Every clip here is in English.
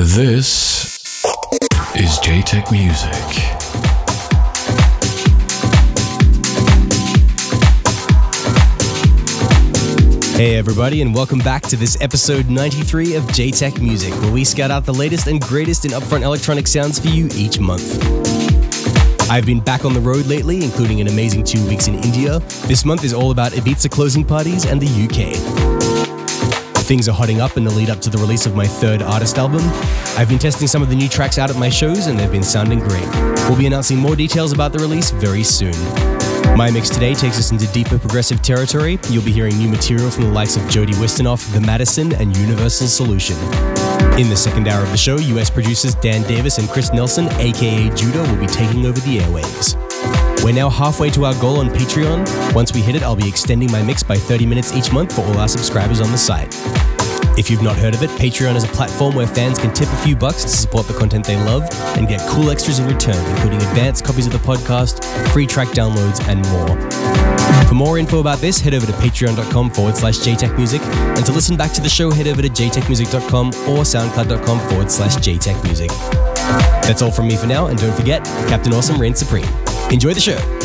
This is Jaytech Music. Hey, everybody, and welcome back to this episode 93 of Jaytech Music, where we scout out the latest and greatest in upfront electronic sounds for you each month. I've been back on the road lately, including an amazing two weeks in India. This month is all about Ibiza closing parties and the UK. Things are hotting up in the lead up to the release of my third artist album. I've been testing some of the new tracks out at my shows, and they've been sounding great. We'll be announcing more details about the release very soon. My mix today takes us into deeper progressive territory. You'll be hearing new material from the likes of Jody Wisternoff, The Madison, and Universal Solution. In the second hour of the show, US producers Dan Davis and Chris Nelson, aka Judah, will be taking over the airwaves. We're now halfway to our goal on Patreon. Once we hit it, I'll be extending my mix by 30 minutes each month for all our subscribers on the site. If you've not heard of it, Patreon is a platform where fans can tip a few bucks to support the content they love and get cool extras in return, including advanced copies of the podcast, free track downloads, and more. For more info about this, head over to patreon.com forward slash jaytechmusic. And to listen back to the show, head over to jaytechmusic.com or soundcloud.com forward slash jaytechmusic. That's all from me for now, and don't forget, Captain Awesome reigns supreme. Enjoy the show.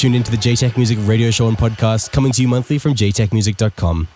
Tuned into the Jaytech Music radio show and podcast, coming to you monthly from jaytechmusic.com.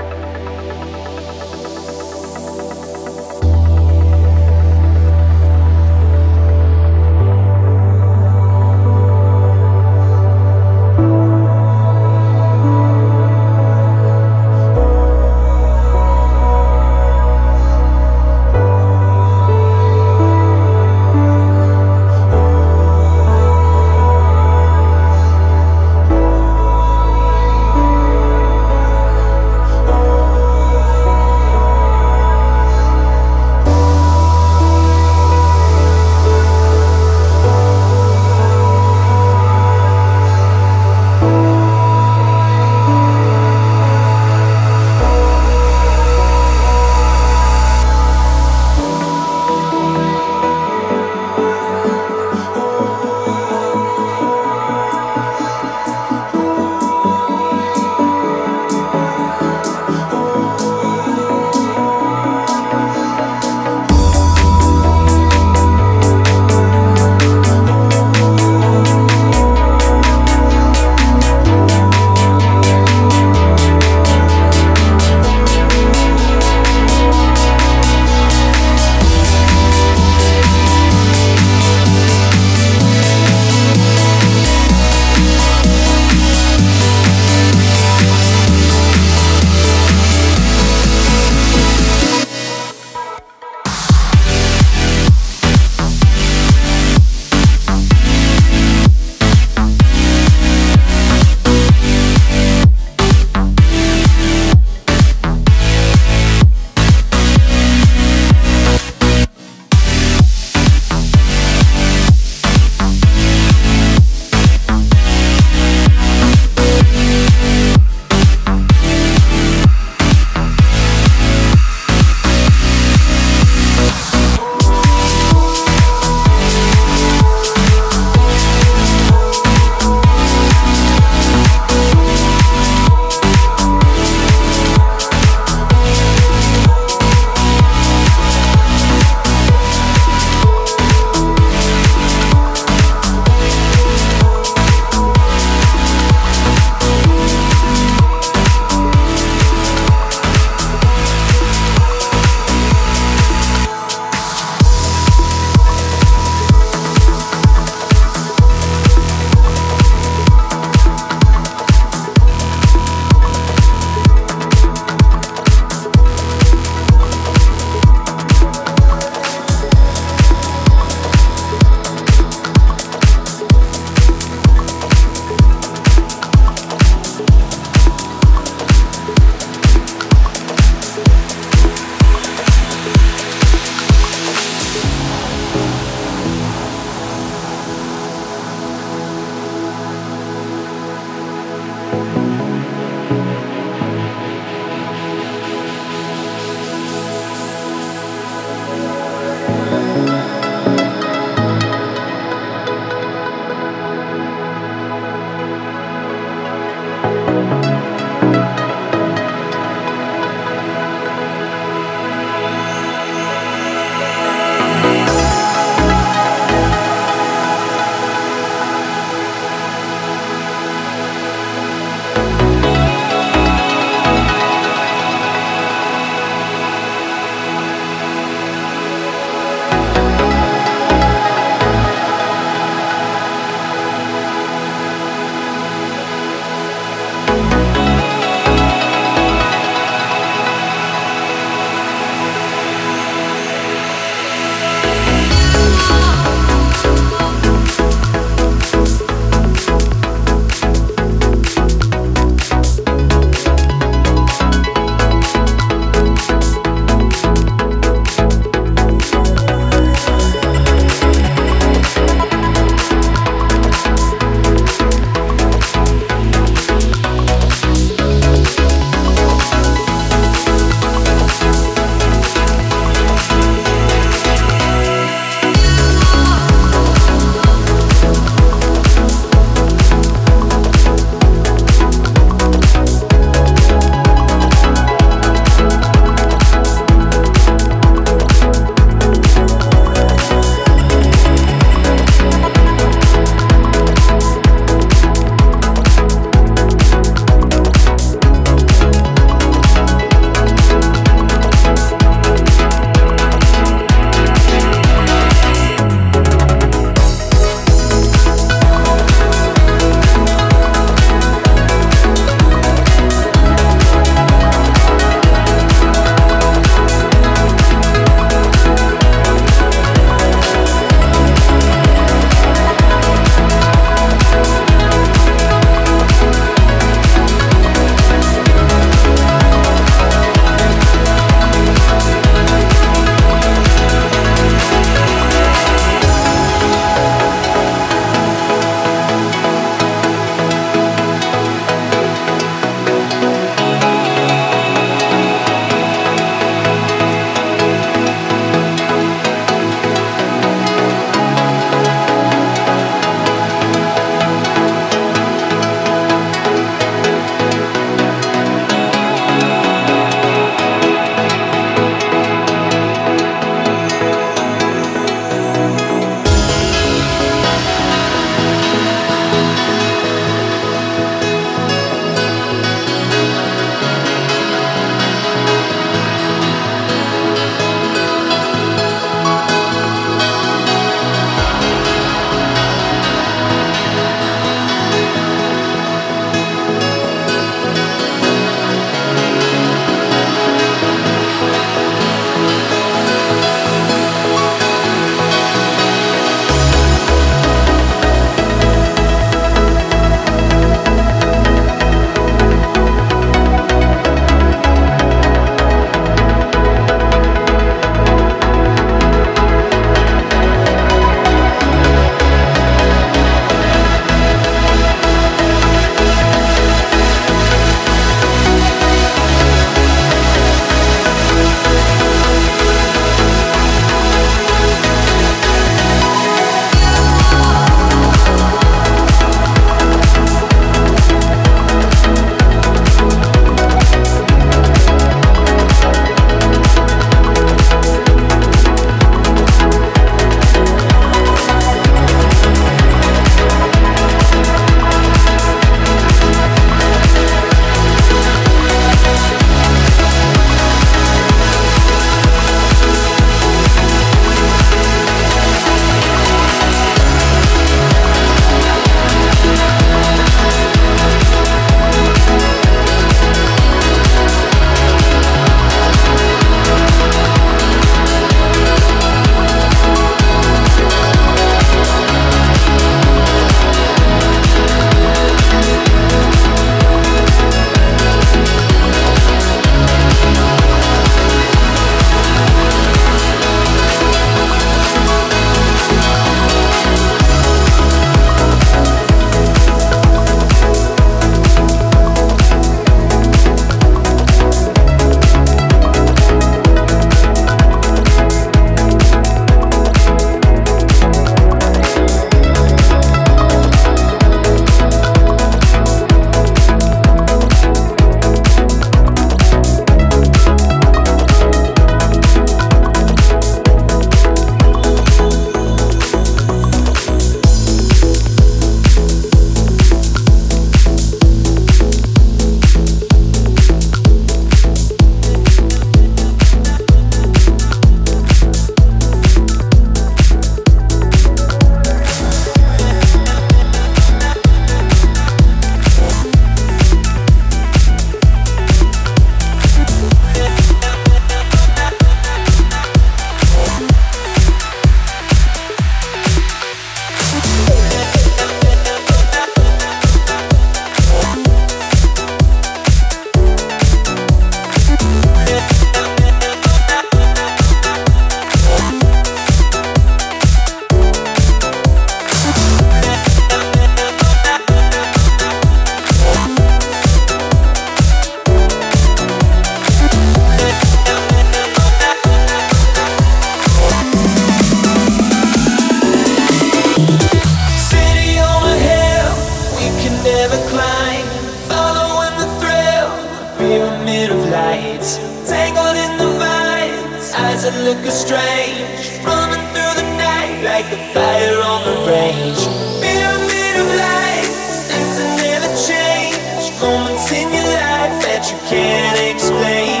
look strange. Running through the night like a fire on the range. Pyramid of lights, things that never change. Moments in your life that you can't explain.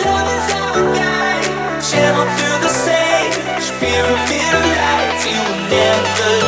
Love is our guide, channel through the sage. Pyramid of lights, you will never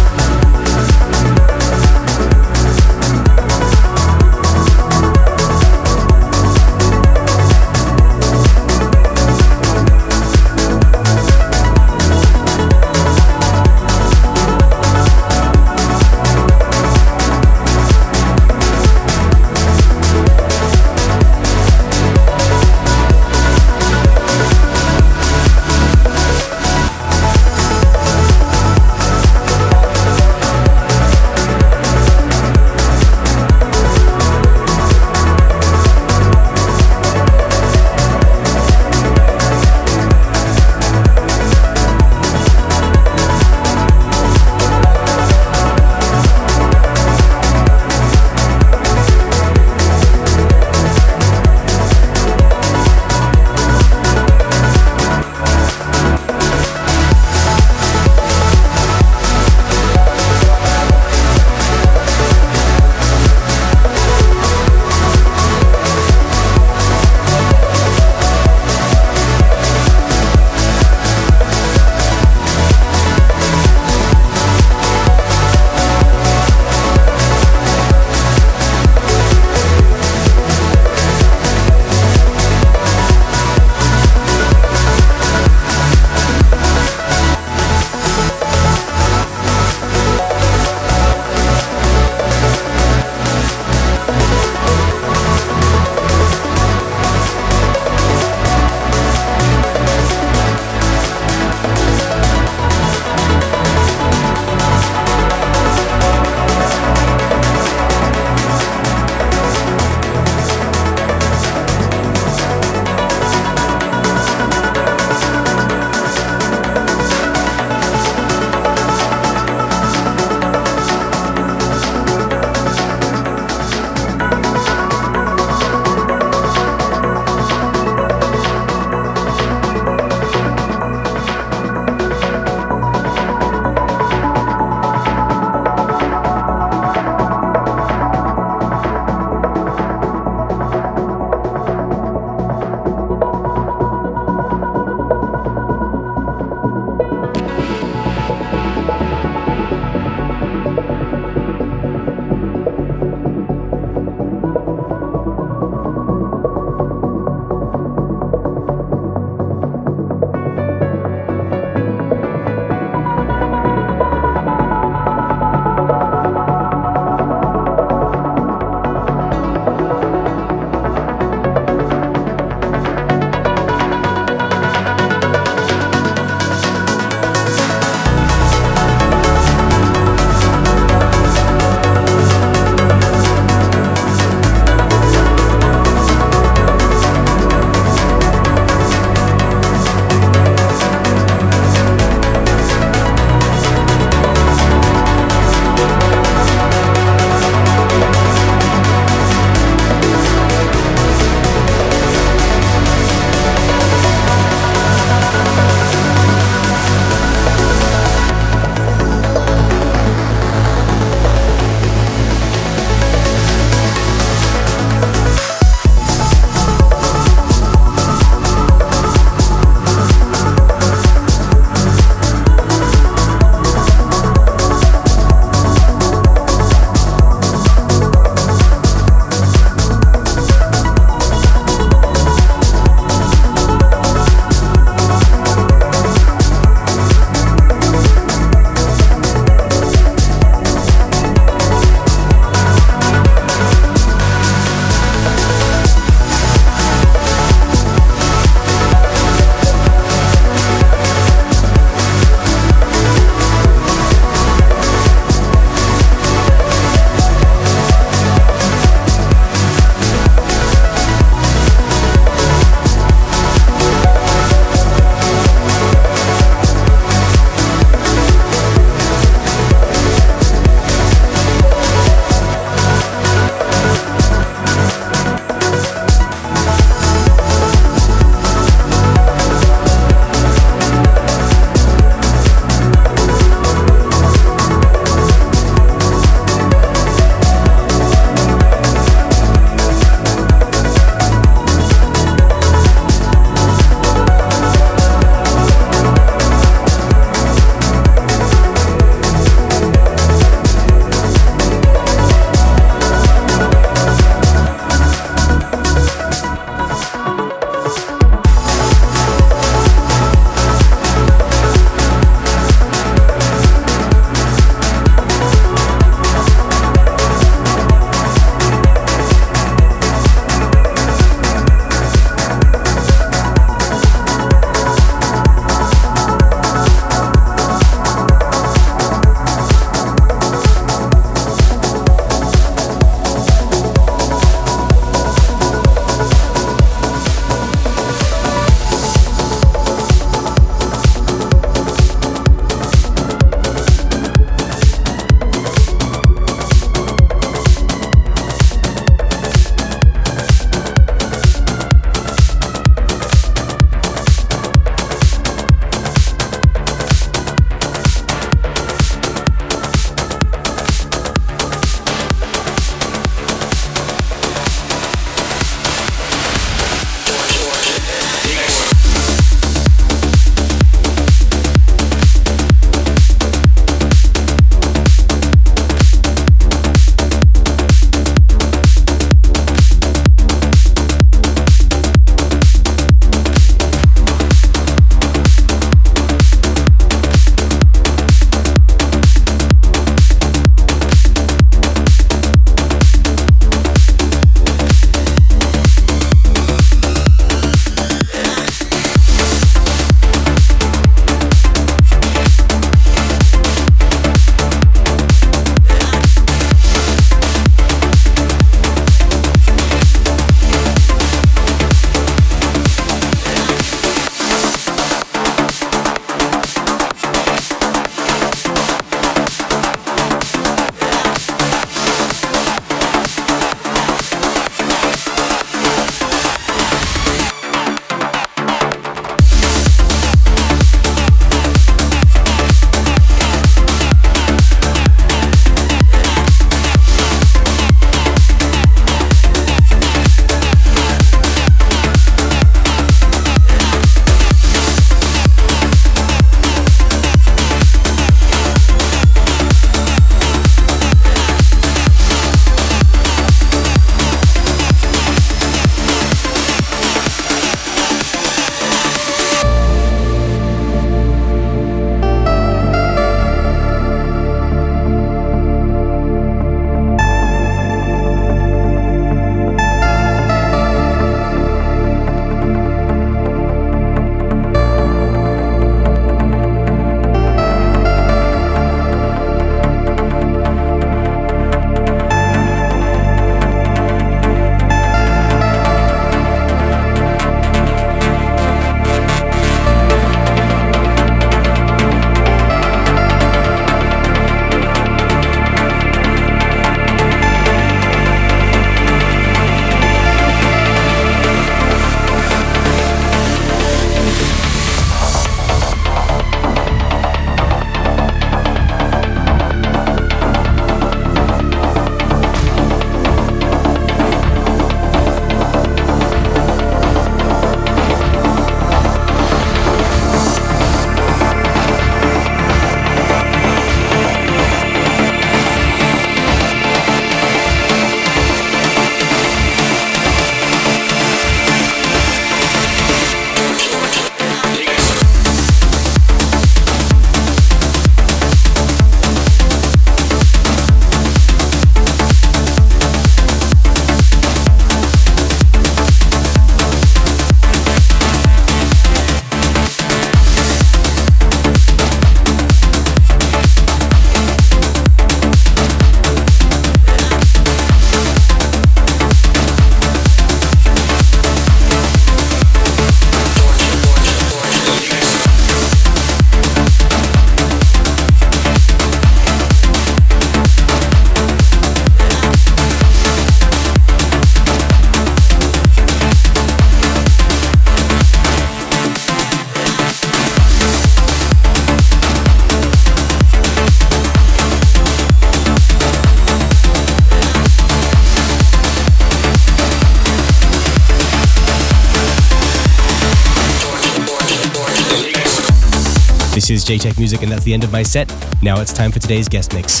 Jaytech Music, and that's the end of my set. Now it's time for today's guest mix.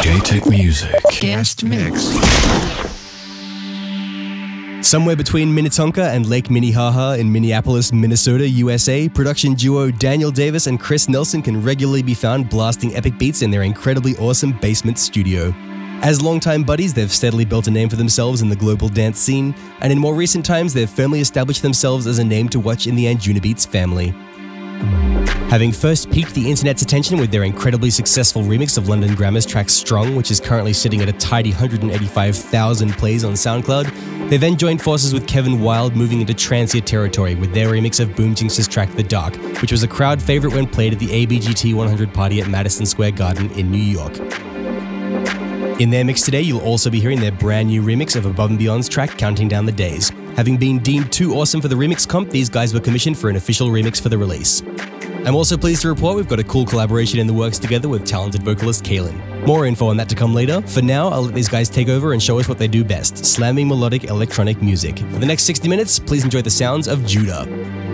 Jaytech Music. Guest Mix. Somewhere between Minnetonka and Lake Minnehaha in Minneapolis, Minnesota, USA, production duo Daniel Davis and Chris Nelson can regularly be found blasting epic beats in their incredibly awesome basement studio. As longtime buddies, they've steadily built a name for themselves in the global dance scene, and in more recent times, they've firmly established themselves as a name to watch in the Anjunabeats family. Having first piqued the internet's attention with their incredibly successful remix of London Grammar's track Strong, which is currently sitting at a tidy 185,000 plays on SoundCloud, they then joined forces with Kevin Wild, moving into trancier territory with their remix of Boom Jinx's track The Dark, which was a crowd favorite when played at the ABGT 100 party at Madison Square Garden in New York. In their mix today, you'll also be hearing their brand new remix of Above and Beyond's track Counting Down the Days. Having been deemed too awesome for the remix comp, these guys were commissioned for an official remix for the release. I'm also pleased to report we've got a cool collaboration in the works together with talented vocalist Kaylin. More info on that to come later. For now, I'll let these guys take over and show us what they do best slamming melodic electronic music. For the next 60 minutes, please enjoy the sounds of Judah.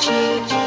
Change.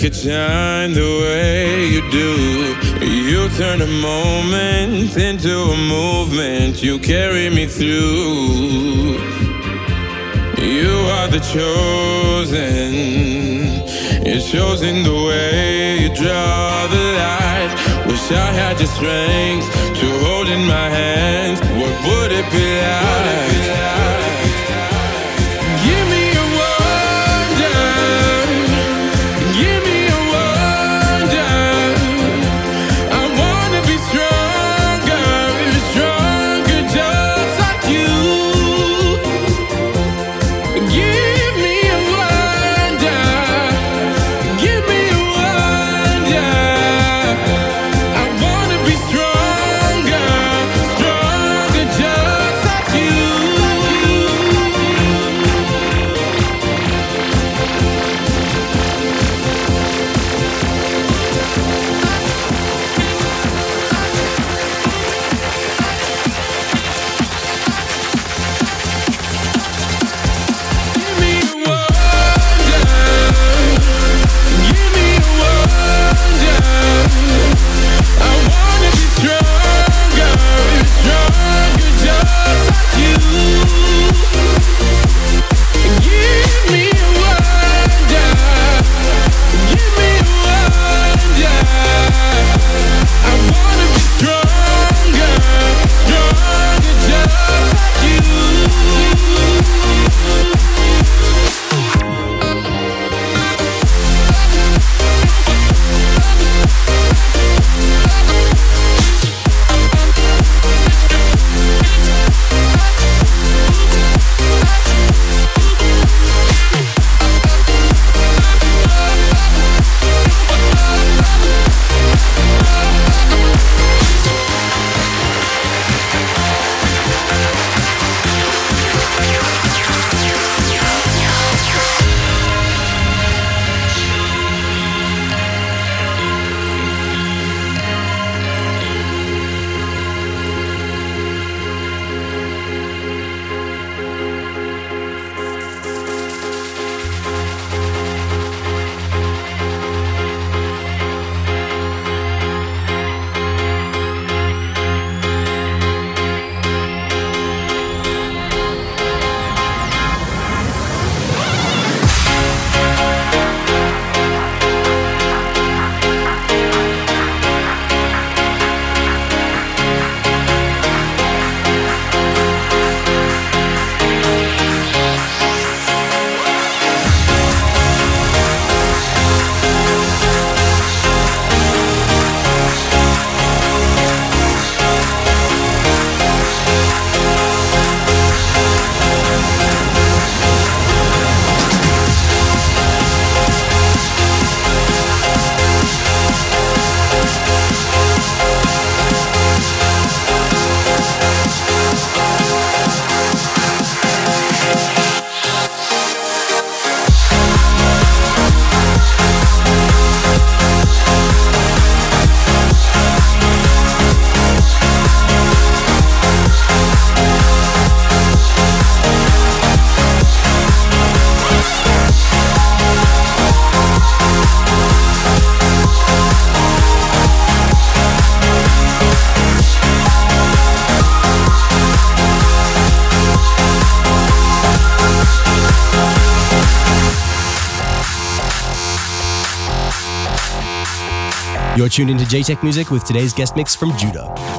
Get down. tuned into Jaytech Music with today's guest mix from Judah.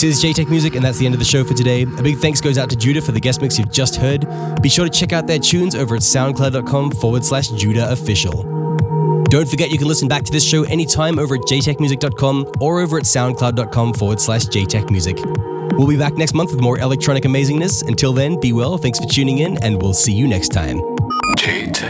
This is Jaytech Music, and that's the end of the show for today. A big thanks goes out to Judah for the guest mix you've just heard. Be sure to check out their tunes over at soundcloud.com forward slash Judah official. Don't forget you can listen back to this show anytime over at jaytechmusic.com or over at soundcloud.com forward slash jaytechmusic. We'll be back next month with more electronic amazingness. Until then, be well, thanks for tuning in, and we'll see you next time. Jaytech Music.